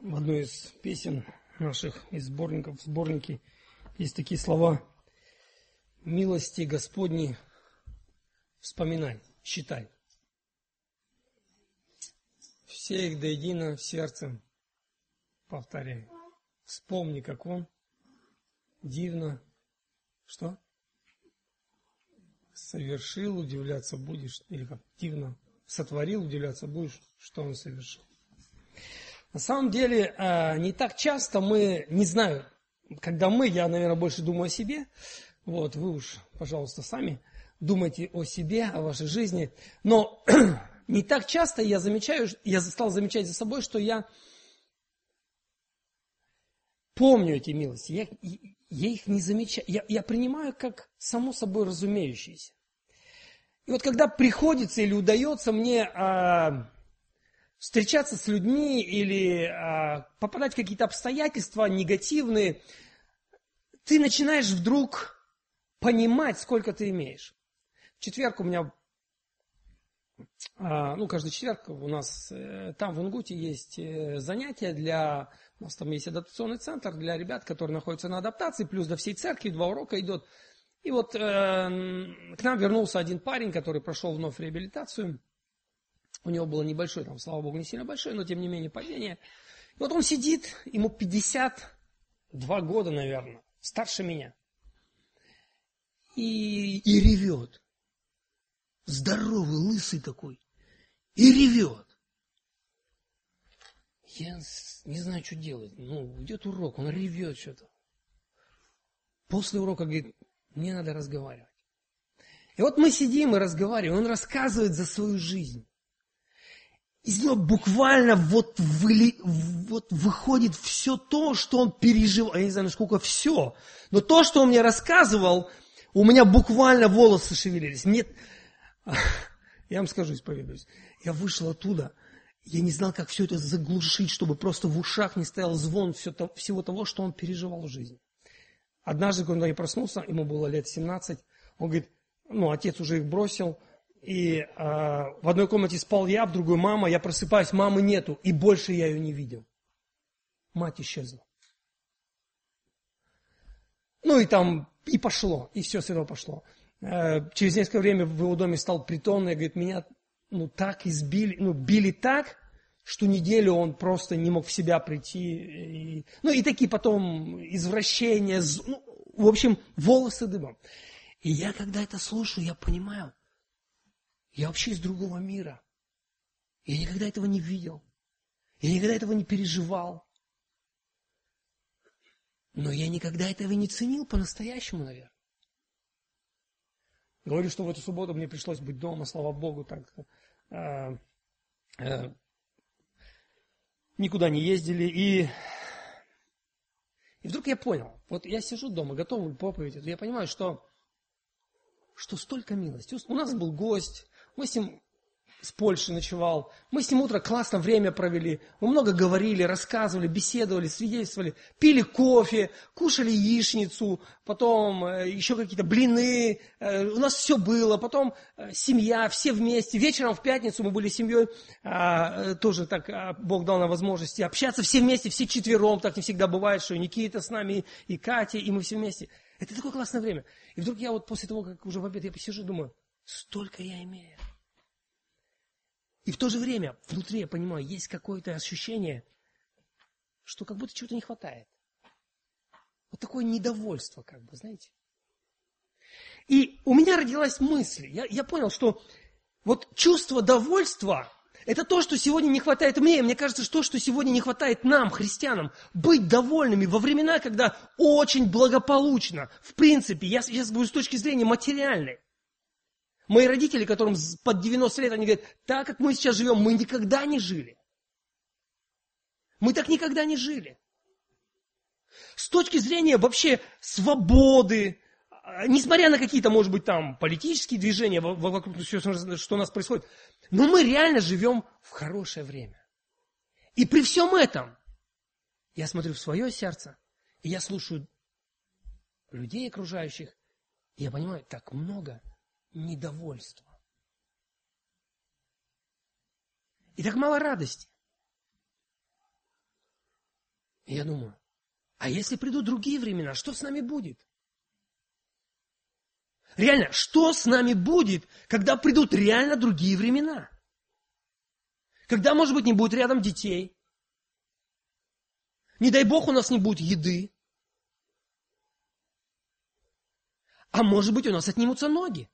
в одной из песен наших, из сборников, в сборнике есть такие слова «Милости Господни вспоминай, считай». Все их до едино в сердце повторяй. Вспомни, как Он дивно, что? Совершил, удивляться будешь, или как дивно сотворил, удивляться будешь, что Он совершил. На самом деле, а, не так часто мы, не знаю, когда мы, я, наверное, больше думаю о себе, вот, вы уж, пожалуйста, сами думайте о себе, о вашей жизни, но не так часто я замечаю, я стал замечать за собой, что я помню эти милости, я, я их не замечаю, я, я принимаю как само собой разумеющиеся. И вот когда приходится или удается мне а, встречаться с людьми или а, попадать в какие-то обстоятельства негативные, ты начинаешь вдруг понимать, сколько ты имеешь. В четверг у меня, а, ну, каждый четверг у нас э, там в Ингуте есть э, занятия для, у нас там есть адаптационный центр для ребят, которые находятся на адаптации, плюс до всей церкви два урока идет. И вот э, к нам вернулся один парень, который прошел вновь реабилитацию. У него было небольшое, там, слава богу, не сильно большое, но тем не менее падение. И вот он сидит, ему 52 года, наверное, старше меня. И, и ревет. Здоровый, лысый такой. И ревет. Я не знаю, что делать. Ну, идет урок, он ревет что-то. После урока говорит, мне надо разговаривать. И вот мы сидим и разговариваем, он рассказывает за свою жизнь из него буквально вот, выли, вот выходит все то, что он переживал. Я не знаю, насколько все. Но то, что он мне рассказывал, у меня буквально волосы шевелились. Мне... Я вам скажу, исповедуюсь. Я вышел оттуда, я не знал, как все это заглушить, чтобы просто в ушах не стоял звон все всего того, что он переживал в жизни. Однажды, когда я проснулся, ему было лет 17, он говорит, ну, отец уже их бросил, и э, в одной комнате спал я, в другой мама, я просыпаюсь, мамы нету, и больше я ее не видел. Мать исчезла. Ну и там, и пошло, и все с этого пошло. Э, через несколько времени в его доме стал притон, и говорит, меня ну так избили, ну били так, что неделю он просто не мог в себя прийти. И, ну и такие потом извращения, ну, в общем, волосы дыбом. И я когда это слушаю, я понимаю, я вообще из другого мира. Я никогда этого не видел. Я никогда этого не переживал. Но я никогда этого не ценил по-настоящему, наверное. Говорю, что в эту субботу мне пришлось быть дома, слава Богу, так э, э, никуда не ездили. И, и вдруг я понял, вот я сижу дома, готовлю проповедь, я понимаю, что, что столько милости. У нас был гость, мы с ним с Польши ночевал. Мы с ним утро классно время провели. Мы много говорили, рассказывали, беседовали, свидетельствовали. Пили кофе, кушали яичницу, потом э, еще какие-то блины. Э, у нас все было. Потом э, семья, все вместе. Вечером в пятницу мы были семьей. А, тоже так а, Бог дал нам возможности общаться все вместе, все четвером. Так не всегда бывает, что и Никита с нами, и Катя, и мы все вместе. Это такое классное время. И вдруг я вот после того, как уже в обед я посижу, думаю, столько я имею. И в то же время внутри, я понимаю, есть какое-то ощущение, что как будто чего-то не хватает. Вот такое недовольство, как бы, знаете. И у меня родилась мысль, я, я понял, что вот чувство довольства – это то, что сегодня не хватает мне. Мне кажется, что то, что сегодня не хватает нам, христианам, быть довольными во времена, когда очень благополучно. В принципе, я сейчас говорю с точки зрения материальной. Мои родители, которым под 90 лет, они говорят, так как мы сейчас живем, мы никогда не жили. Мы так никогда не жили. С точки зрения вообще свободы, а, несмотря на какие-то, может быть, там политические движения вокруг всего, что у нас происходит, но мы реально живем в хорошее время. И при всем этом я смотрю в свое сердце, и я слушаю людей окружающих, и я понимаю, так много недовольство. И так мало радости. И я думаю, а если придут другие времена, что с нами будет? Реально, что с нами будет, когда придут реально другие времена? Когда, может быть, не будет рядом детей? Не дай Бог, у нас не будет еды. А может быть, у нас отнимутся ноги.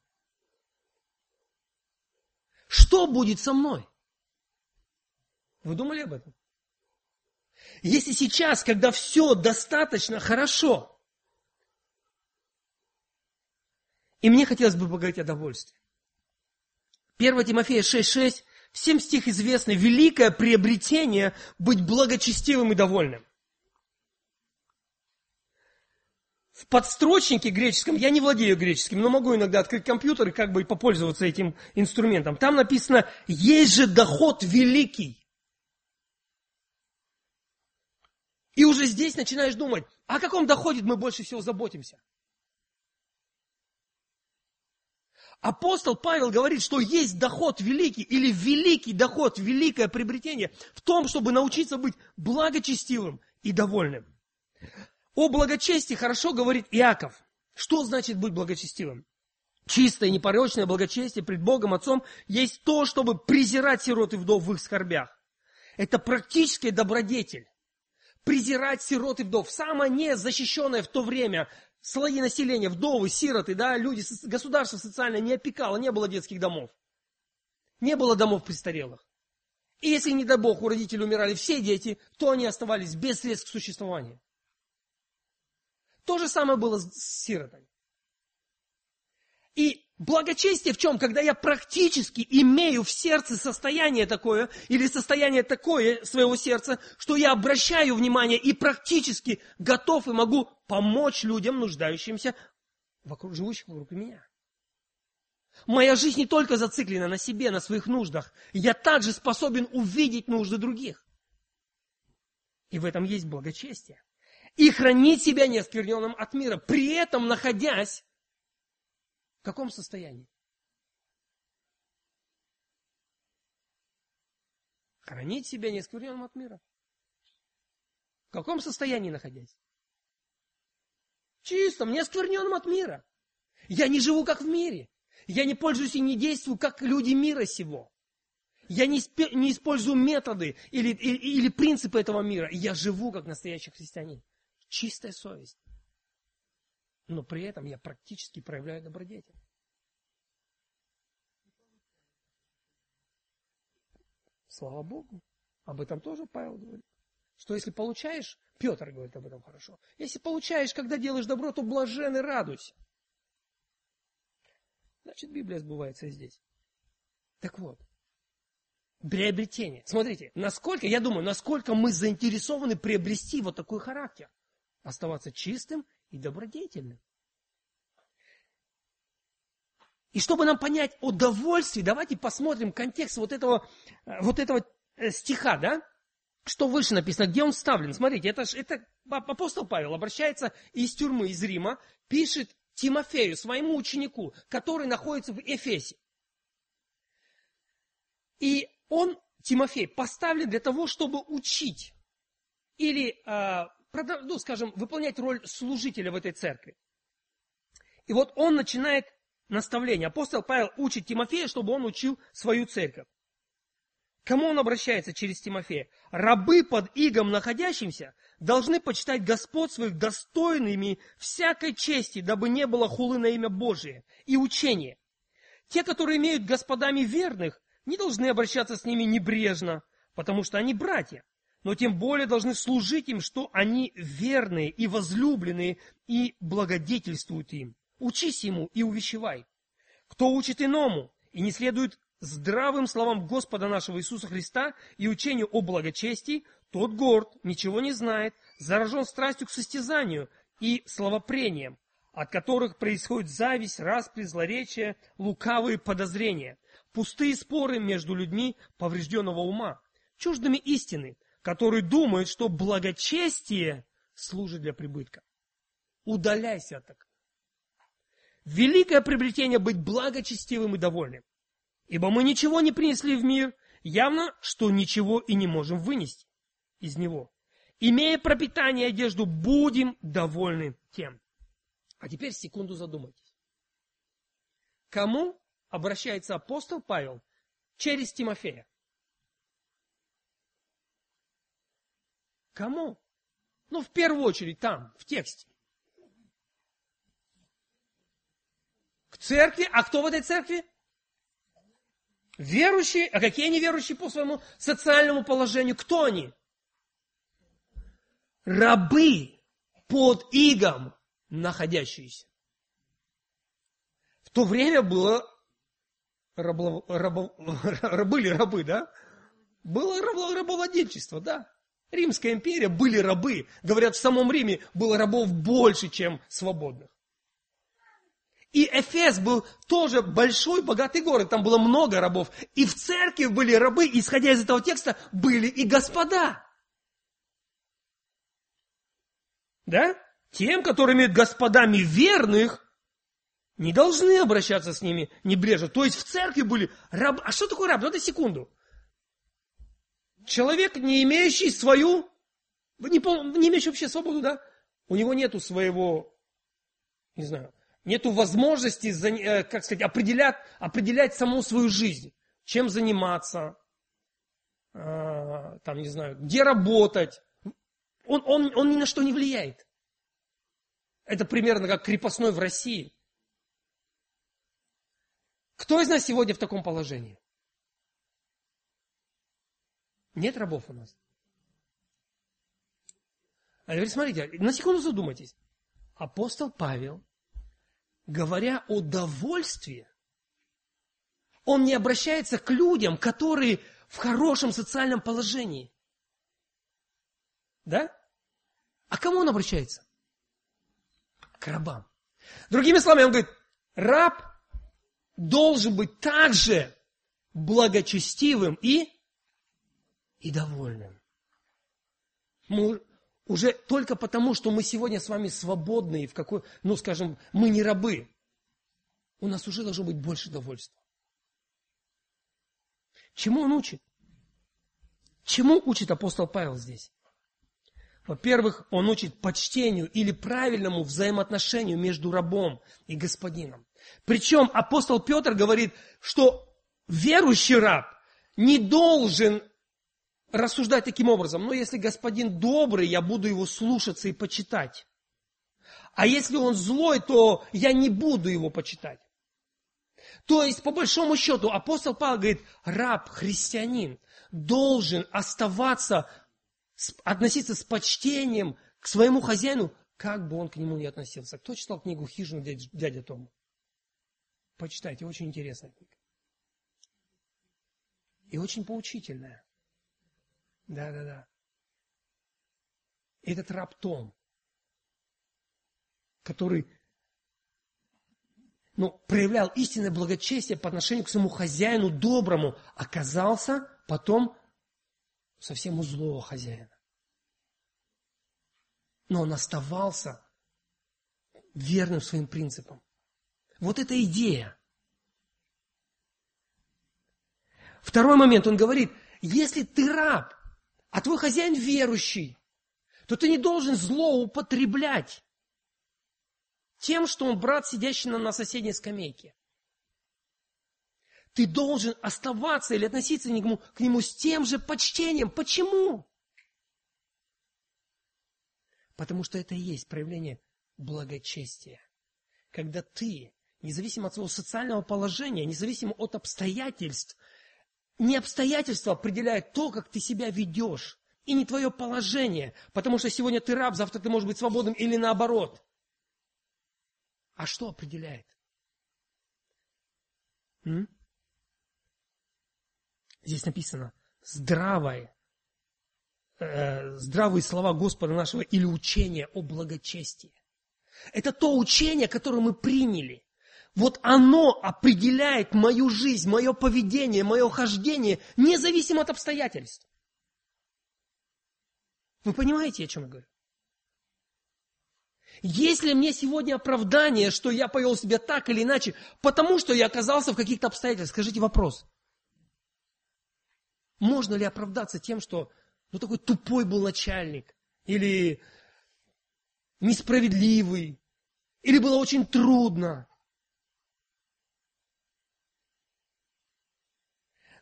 Что будет со мной? Вы думали об этом? Если сейчас, когда все достаточно хорошо, и мне хотелось бы поговорить о довольстве. 1 Тимофея 6,6, всем стих известный, великое приобретение быть благочестивым и довольным. В подстрочнике греческом, я не владею греческим, но могу иногда открыть компьютер и как бы попользоваться этим инструментом. Там написано, есть же доход великий. И уже здесь начинаешь думать, о каком доходе мы больше всего заботимся? Апостол Павел говорит, что есть доход великий или великий доход, великое приобретение в том, чтобы научиться быть благочестивым и довольным. О благочестии хорошо говорит Иаков. Что значит быть благочестивым? Чистое, непорочное благочестие пред Богом Отцом есть то, чтобы презирать сирот и вдов в их скорбях. Это практический добродетель презирать сирот и вдов. Самое незащищенное в то время слои населения, вдовы, сироты, да, люди, государство социальное не опекало, не было детских домов. Не было домов престарелых. И если, не дай бог, у родителей умирали все дети, то они оставались без средств к существованию. То же самое было с сиротами. И Благочестие в чем? Когда я практически имею в сердце состояние такое, или состояние такое своего сердца, что я обращаю внимание и практически готов и могу помочь людям, нуждающимся вокруг живущих вокруг меня. Моя жизнь не только зациклена на себе, на своих нуждах. Я также способен увидеть нужды других. И в этом есть благочестие. И хранить себя неоскверненным от мира, при этом находясь каком состоянии? Хранить себя неоскверненным от мира. В каком состоянии находясь? Чистом, неоскверненным от мира. Я не живу как в мире. Я не пользуюсь и не действую, как люди мира сего. Я не, не использую методы или, или, или принципы этого мира. Я живу как настоящий христианин. Чистая совесть но при этом я практически проявляю добродетель. Слава Богу. Об этом тоже Павел говорит. Что если получаешь, Петр говорит об этом хорошо, если получаешь, когда делаешь добро, то блажен и радуйся. Значит, Библия сбывается здесь. Так вот, приобретение. Смотрите, насколько, я думаю, насколько мы заинтересованы приобрести вот такой характер. Оставаться чистым и добродетельным. И чтобы нам понять о довольстве, давайте посмотрим контекст вот этого, э, вот этого э, стиха, да? Что выше написано, где он вставлен. Смотрите, это, это апостол Павел обращается из тюрьмы, из Рима, пишет Тимофею, своему ученику, который находится в Эфесе. И он, Тимофей, поставлен для того, чтобы учить или э, ну, скажем, выполнять роль служителя в этой церкви. И вот он начинает наставление. Апостол Павел учит Тимофея, чтобы он учил свою церковь. Кому он обращается через Тимофея? Рабы под игом находящимся должны почитать Господ своих достойными всякой чести, дабы не было хулы на имя Божие и учения. Те, которые имеют господами верных, не должны обращаться с ними небрежно, потому что они братья но тем более должны служить им, что они верные и возлюбленные и благодетельствуют им. Учись ему и увещевай. Кто учит иному и не следует здравым словам Господа нашего Иисуса Христа и учению о благочестии, тот горд, ничего не знает, заражен страстью к состязанию и словопрением, от которых происходит зависть, распри, злоречие, лукавые подозрения, пустые споры между людьми поврежденного ума, чуждыми истины, который думает, что благочестие служит для прибытка. Удаляйся от такого. Великое приобретение быть благочестивым и довольным. Ибо мы ничего не принесли в мир, явно, что ничего и не можем вынести из него. Имея пропитание и одежду, будем довольны тем. А теперь секунду задумайтесь. Кому обращается апостол Павел через Тимофея? Кому? Ну, в первую очередь там, в тексте. К церкви. А кто в этой церкви? Верующие. А какие они верующие по своему социальному положению? Кто они? Рабы под игом находящиеся. В то время было рабо, рабо, были рабы, да? Было рабо, рабовладельчество, да. Римская империя были рабы. Говорят, в самом Риме было рабов больше, чем свободных. И Эфес был тоже большой, богатый город, там было много рабов. И в церкви были рабы, исходя из этого текста, были и господа. Да? Тем, которые имеют господами верных, не должны обращаться с ними небрежно. То есть в церкви были рабы. А что такое раб? Ну, это секунду. Человек, не имеющий свою, не, не имеющий вообще свободу, да? У него нету своего, не знаю, нету возможности, э, как сказать, определять, определять саму свою жизнь. Чем заниматься, а, там, не знаю, где работать. Он, он, он ни на что не влияет. Это примерно как крепостной в России. Кто из нас сегодня в таком положении? Нет рабов у нас. А теперь смотрите, на секунду задумайтесь. Апостол Павел, говоря о довольстве, он не обращается к людям, которые в хорошем социальном положении. Да? А кому он обращается? К рабам. Другими словами, он говорит, раб должен быть также благочестивым и и довольным. Мы уже только потому, что мы сегодня с вами свободны, и в какой, ну, скажем, мы не рабы, у нас уже должно быть больше довольства. Чему он учит? Чему учит апостол Павел здесь? Во-первых, он учит почтению или правильному взаимоотношению между рабом и господином. Причем апостол Петр говорит, что верующий раб не должен рассуждать таким образом, ну, если господин добрый, я буду его слушаться и почитать. А если он злой, то я не буду его почитать. То есть, по большому счету, апостол Павел говорит, раб, христианин, должен оставаться, относиться с почтением к своему хозяину, как бы он к нему ни относился. Кто читал книгу «Хижину дядя, дядя Тома»? Почитайте, очень интересная книга. И очень поучительная. Да, да, да. Этот раб Том, который ну, проявлял истинное благочестие по отношению к своему хозяину доброму, оказался потом совсем у злого хозяина. Но он оставался верным своим принципам. Вот эта идея. Второй момент, он говорит, если ты раб, а твой хозяин верующий, то ты не должен злоупотреблять тем, что он брат, сидящий на соседней скамейке. Ты должен оставаться или относиться к нему, к нему с тем же почтением. Почему? Потому что это и есть проявление благочестия. Когда ты, независимо от своего социального положения, независимо от обстоятельств, не обстоятельства определяют то, как ты себя ведешь, и не твое положение, потому что сегодня ты раб, завтра ты можешь быть свободным или наоборот. А что определяет? М? Здесь написано здравое, э, здравые слова Господа нашего или учение о благочестии. Это то учение, которое мы приняли. Вот оно определяет мою жизнь, мое поведение, мое хождение, независимо от обстоятельств. Вы понимаете, о чем я говорю? Если мне сегодня оправдание, что я повел себя так или иначе, потому что я оказался в каких-то обстоятельствах, скажите вопрос. Можно ли оправдаться тем, что ну такой тупой был начальник, или несправедливый, или было очень трудно.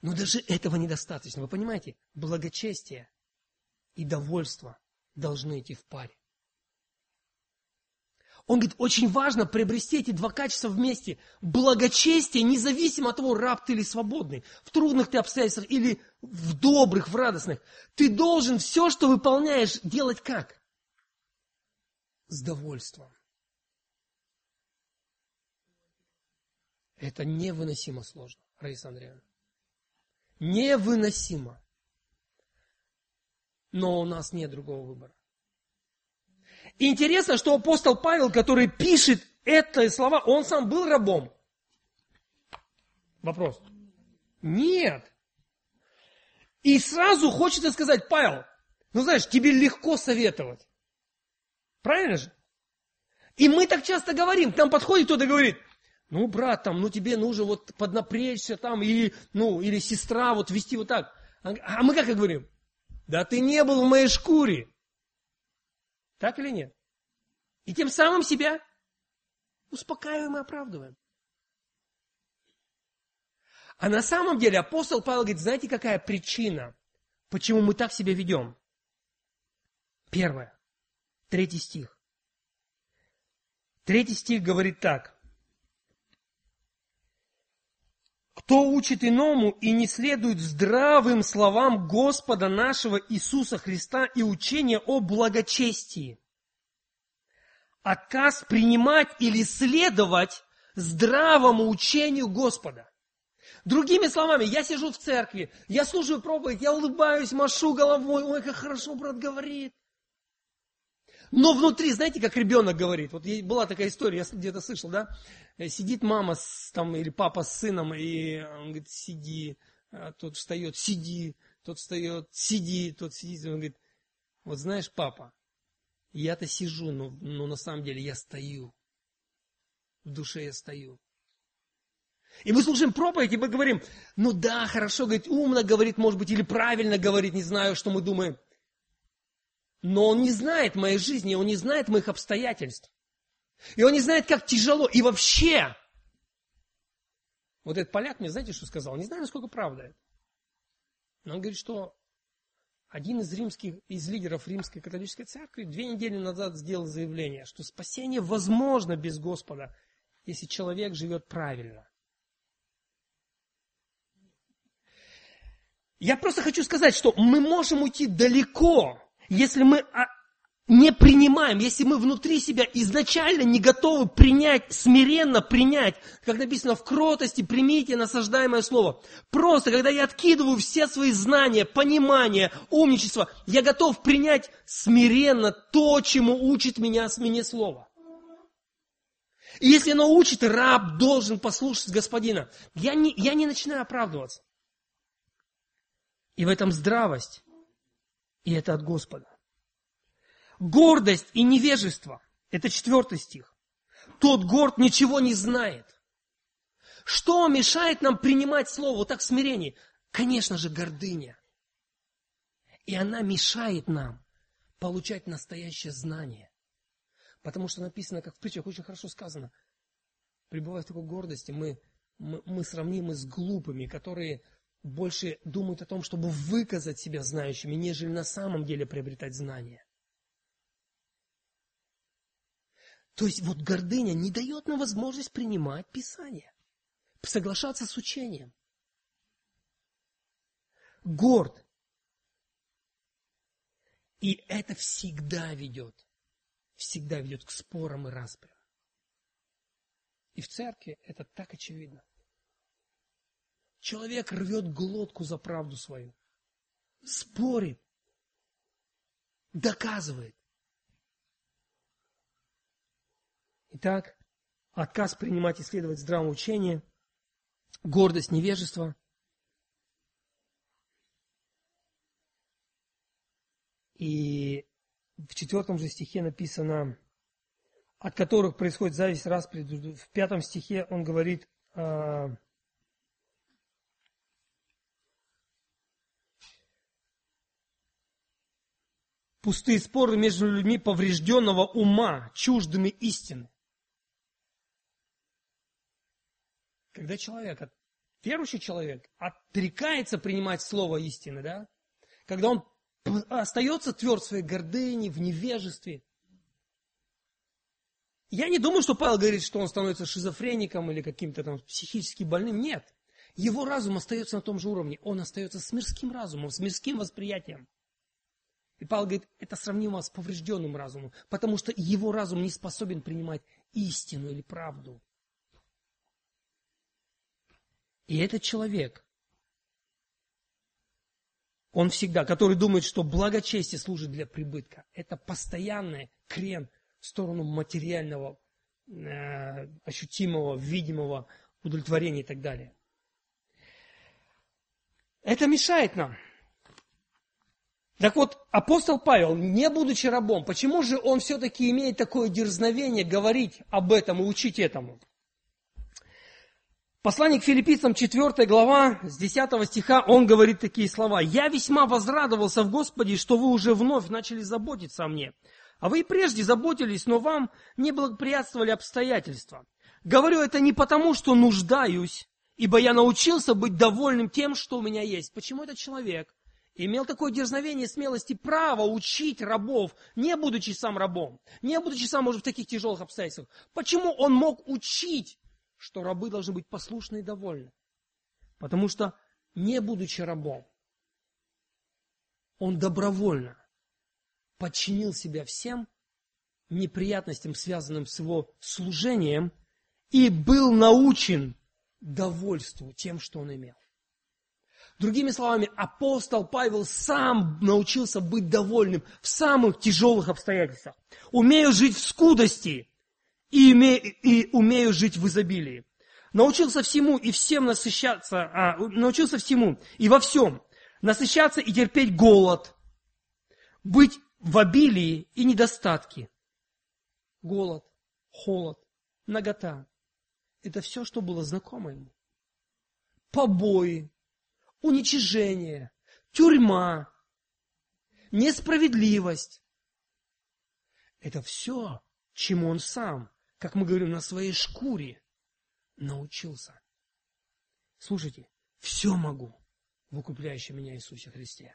Но даже этого недостаточно. Вы понимаете, благочестие и довольство должны идти в паре. Он говорит, очень важно приобрести эти два качества вместе. Благочестие, независимо от того, раб ты или свободный, в трудных ты обстоятельствах или в добрых, в радостных. Ты должен все, что выполняешь, делать как? С довольством. Это невыносимо сложно, Раиса Андреевна. Невыносимо. Но у нас нет другого выбора. Интересно, что апостол Павел, который пишет это слова, он сам был рабом. Вопрос. Нет. И сразу хочется сказать, Павел, ну знаешь, тебе легко советовать. Правильно же? И мы так часто говорим, там подходит кто-то и говорит, ну, брат, там, ну тебе нужно вот поднапрячься там, или, ну, или сестра вот вести вот так. А мы как говорим? Да ты не был в моей шкуре. Так или нет? И тем самым себя успокаиваем и оправдываем. А на самом деле апостол Павел говорит, знаете, какая причина, почему мы так себя ведем? Первое. Третий стих. Третий стих говорит так. Кто учит иному и не следует здравым словам Господа нашего Иисуса Христа и учения о благочестии. Отказ принимать или следовать здравому учению Господа. Другими словами, я сижу в церкви, я слушаю проповедь, я улыбаюсь, машу головой, ой, как хорошо брат говорит. Но внутри, знаете, как ребенок говорит, вот была такая история, я где-то слышал, да, э, сидит мама с, там, или папа с сыном, и он говорит, сиди, а тот встает, сиди, тот встает, сиди, тот сидит, он говорит, вот знаешь, папа, я-то сижу, но, но на самом деле я стою, в душе я стою. И мы слушаем проповедь, и мы говорим, ну да, хорошо, говорит, умно говорит, может быть, или правильно говорит, не знаю, что мы думаем. Но он не знает моей жизни, он не знает моих обстоятельств. И он не знает, как тяжело. И вообще, вот этот поляк мне, знаете, что сказал? Не знаю, насколько правда это. Но он говорит, что один из римских, из лидеров римской католической церкви две недели назад сделал заявление, что спасение возможно без Господа, если человек живет правильно. Я просто хочу сказать, что мы можем уйти далеко если мы а, не принимаем, если мы внутри себя изначально не готовы принять, смиренно принять, как написано в кротости, примите насаждаемое слово. Просто, когда я откидываю все свои знания, понимание, умничество, я готов принять смиренно то, чему учит меня с меня слово. И если оно учит, раб должен послушать господина. Я не, я не начинаю оправдываться. И в этом здравость. И это от Господа. Гордость и невежество. Это четвертый стих. Тот горд ничего не знает. Что мешает нам принимать слово вот так в смирении? Конечно же, гордыня. И она мешает нам получать настоящее знание. Потому что написано, как в притчах, очень хорошо сказано. Пребывая в такой гордости, мы, мы, мы сравнимы с глупыми, которые больше думают о том, чтобы выказать себя знающими, нежели на самом деле приобретать знания. То есть вот гордыня не дает нам возможность принимать Писание, соглашаться с учением. Горд. И это всегда ведет, всегда ведет к спорам и распрям. И в церкви это так очевидно. Человек рвет глотку за правду свою. Спорит. Доказывает. Итак, отказ принимать и следовать здравому учению, гордость, невежество. И в четвертом же стихе написано, от которых происходит зависть, распри. В пятом стихе он говорит, пустые споры между людьми поврежденного ума, чуждыми истины. Когда человек, верующий человек, отрекается принимать слово истины, да, когда он остается тверд в своей гордыне, в невежестве, я не думаю, что Павел говорит, что он становится шизофреником или каким-то там психически больным. Нет. Его разум остается на том же уровне. Он остается с мирским разумом, с мирским восприятием. И Павел говорит, это сравнимо с поврежденным разумом, потому что его разум не способен принимать истину или правду. И этот человек, он всегда, который думает, что благочестие служит для прибытка, это постоянный крен в сторону материального, э, ощутимого, видимого удовлетворения и так далее. Это мешает нам. Так вот, апостол Павел, не будучи рабом, почему же он все-таки имеет такое дерзновение говорить об этом и учить этому? Послание к филиппийцам 4 глава, с 10 стиха, он говорит такие слова. «Я весьма возрадовался в Господе, что вы уже вновь начали заботиться о мне. А вы и прежде заботились, но вам не благоприятствовали обстоятельства. Говорю это не потому, что нуждаюсь, ибо я научился быть довольным тем, что у меня есть». Почему этот человек имел такое дерзновение, смелости, право учить рабов, не будучи сам рабом, не будучи сам, может, в таких тяжелых обстоятельствах. Почему он мог учить, что рабы должны быть послушны и довольны? Потому что, не будучи рабом, он добровольно подчинил себя всем неприятностям, связанным с его служением, и был научен довольству тем, что он имел. Другими словами, апостол Павел сам научился быть довольным в самых тяжелых обстоятельствах. Умею жить в скудости и, име, и умею жить в изобилии. Научился всему и всем насыщаться, а, научился всему и во всем. Насыщаться и терпеть голод. Быть в обилии и недостатке. Голод, холод, нагота. Это все, что было знакомо ему. Побои, уничижение, тюрьма, несправедливость. Это все, чему он сам, как мы говорим, на своей шкуре научился. Слушайте, все могу в укрепляющем меня Иисусе Христе.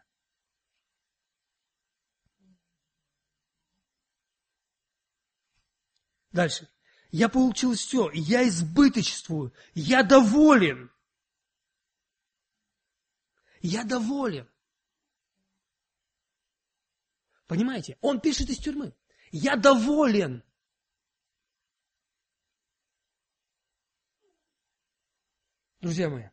Дальше. Я получил все, я избыточествую, я доволен. Я доволен. Понимаете? Он пишет из тюрьмы. Я доволен. Друзья мои,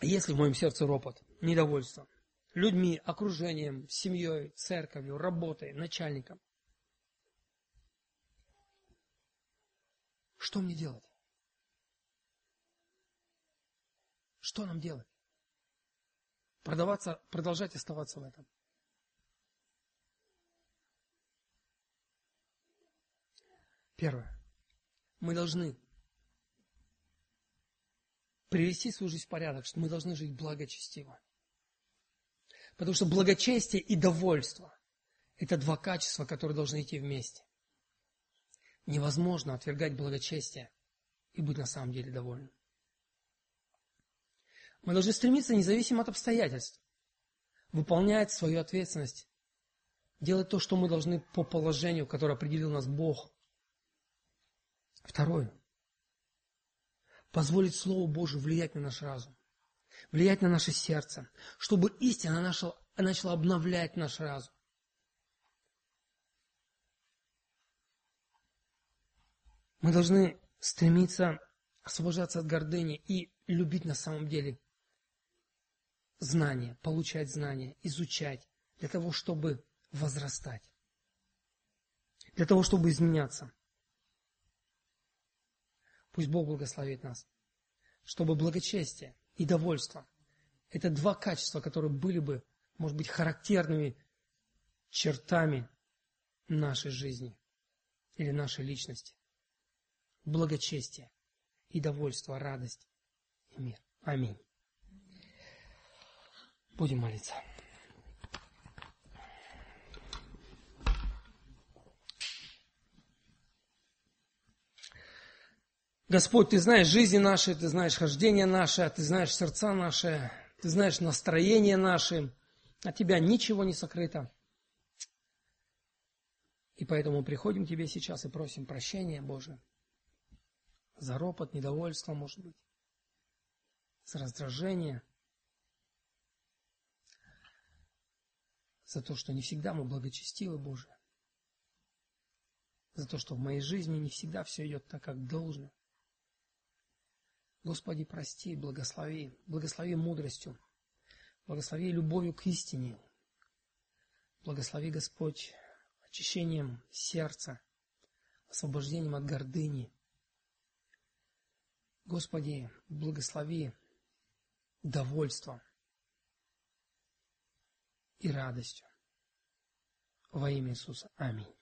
если в моем сердце ропот, недовольство, людьми, окружением, семьей, церковью, работой, начальником, что мне делать? Что нам делать? Продаваться, продолжать оставаться в этом. Первое. Мы должны привести свою жизнь в порядок, что мы должны жить благочестиво. Потому что благочестие и довольство – это два качества, которые должны идти вместе. Невозможно отвергать благочестие и быть на самом деле довольным. Мы должны стремиться, независимо от обстоятельств, выполнять свою ответственность, делать то, что мы должны по положению, которое определил нас Бог. Второе. Позволить Слову Божию влиять на наш разум, влиять на наше сердце, чтобы истина начала, начала обновлять наш разум. Мы должны стремиться освобождаться от гордыни и любить на самом деле знания, получать знания, изучать, для того, чтобы возрастать, для того, чтобы изменяться. Пусть Бог благословит нас, чтобы благочестие и довольство – это два качества, которые были бы, может быть, характерными чертами нашей жизни или нашей личности. Благочестие и довольство, радость и мир. Аминь. Будем молиться. Господь, Ты знаешь жизни наши, Ты знаешь хождение наше, а Ты знаешь сердца наши, Ты знаешь настроение наше. От Тебя ничего не сокрыто. И поэтому приходим к Тебе сейчас и просим прощения, Боже, за ропот, недовольство, может быть, за раздражение – за то, что не всегда мы благочестивы, Боже, за то, что в моей жизни не всегда все идет так, как должно. Господи, прости, благослови, благослови мудростью, благослови любовью к истине, благослови, Господь, очищением сердца, освобождением от гордыни. Господи, благослови довольством и радостью. Во имя Иисуса. Аминь.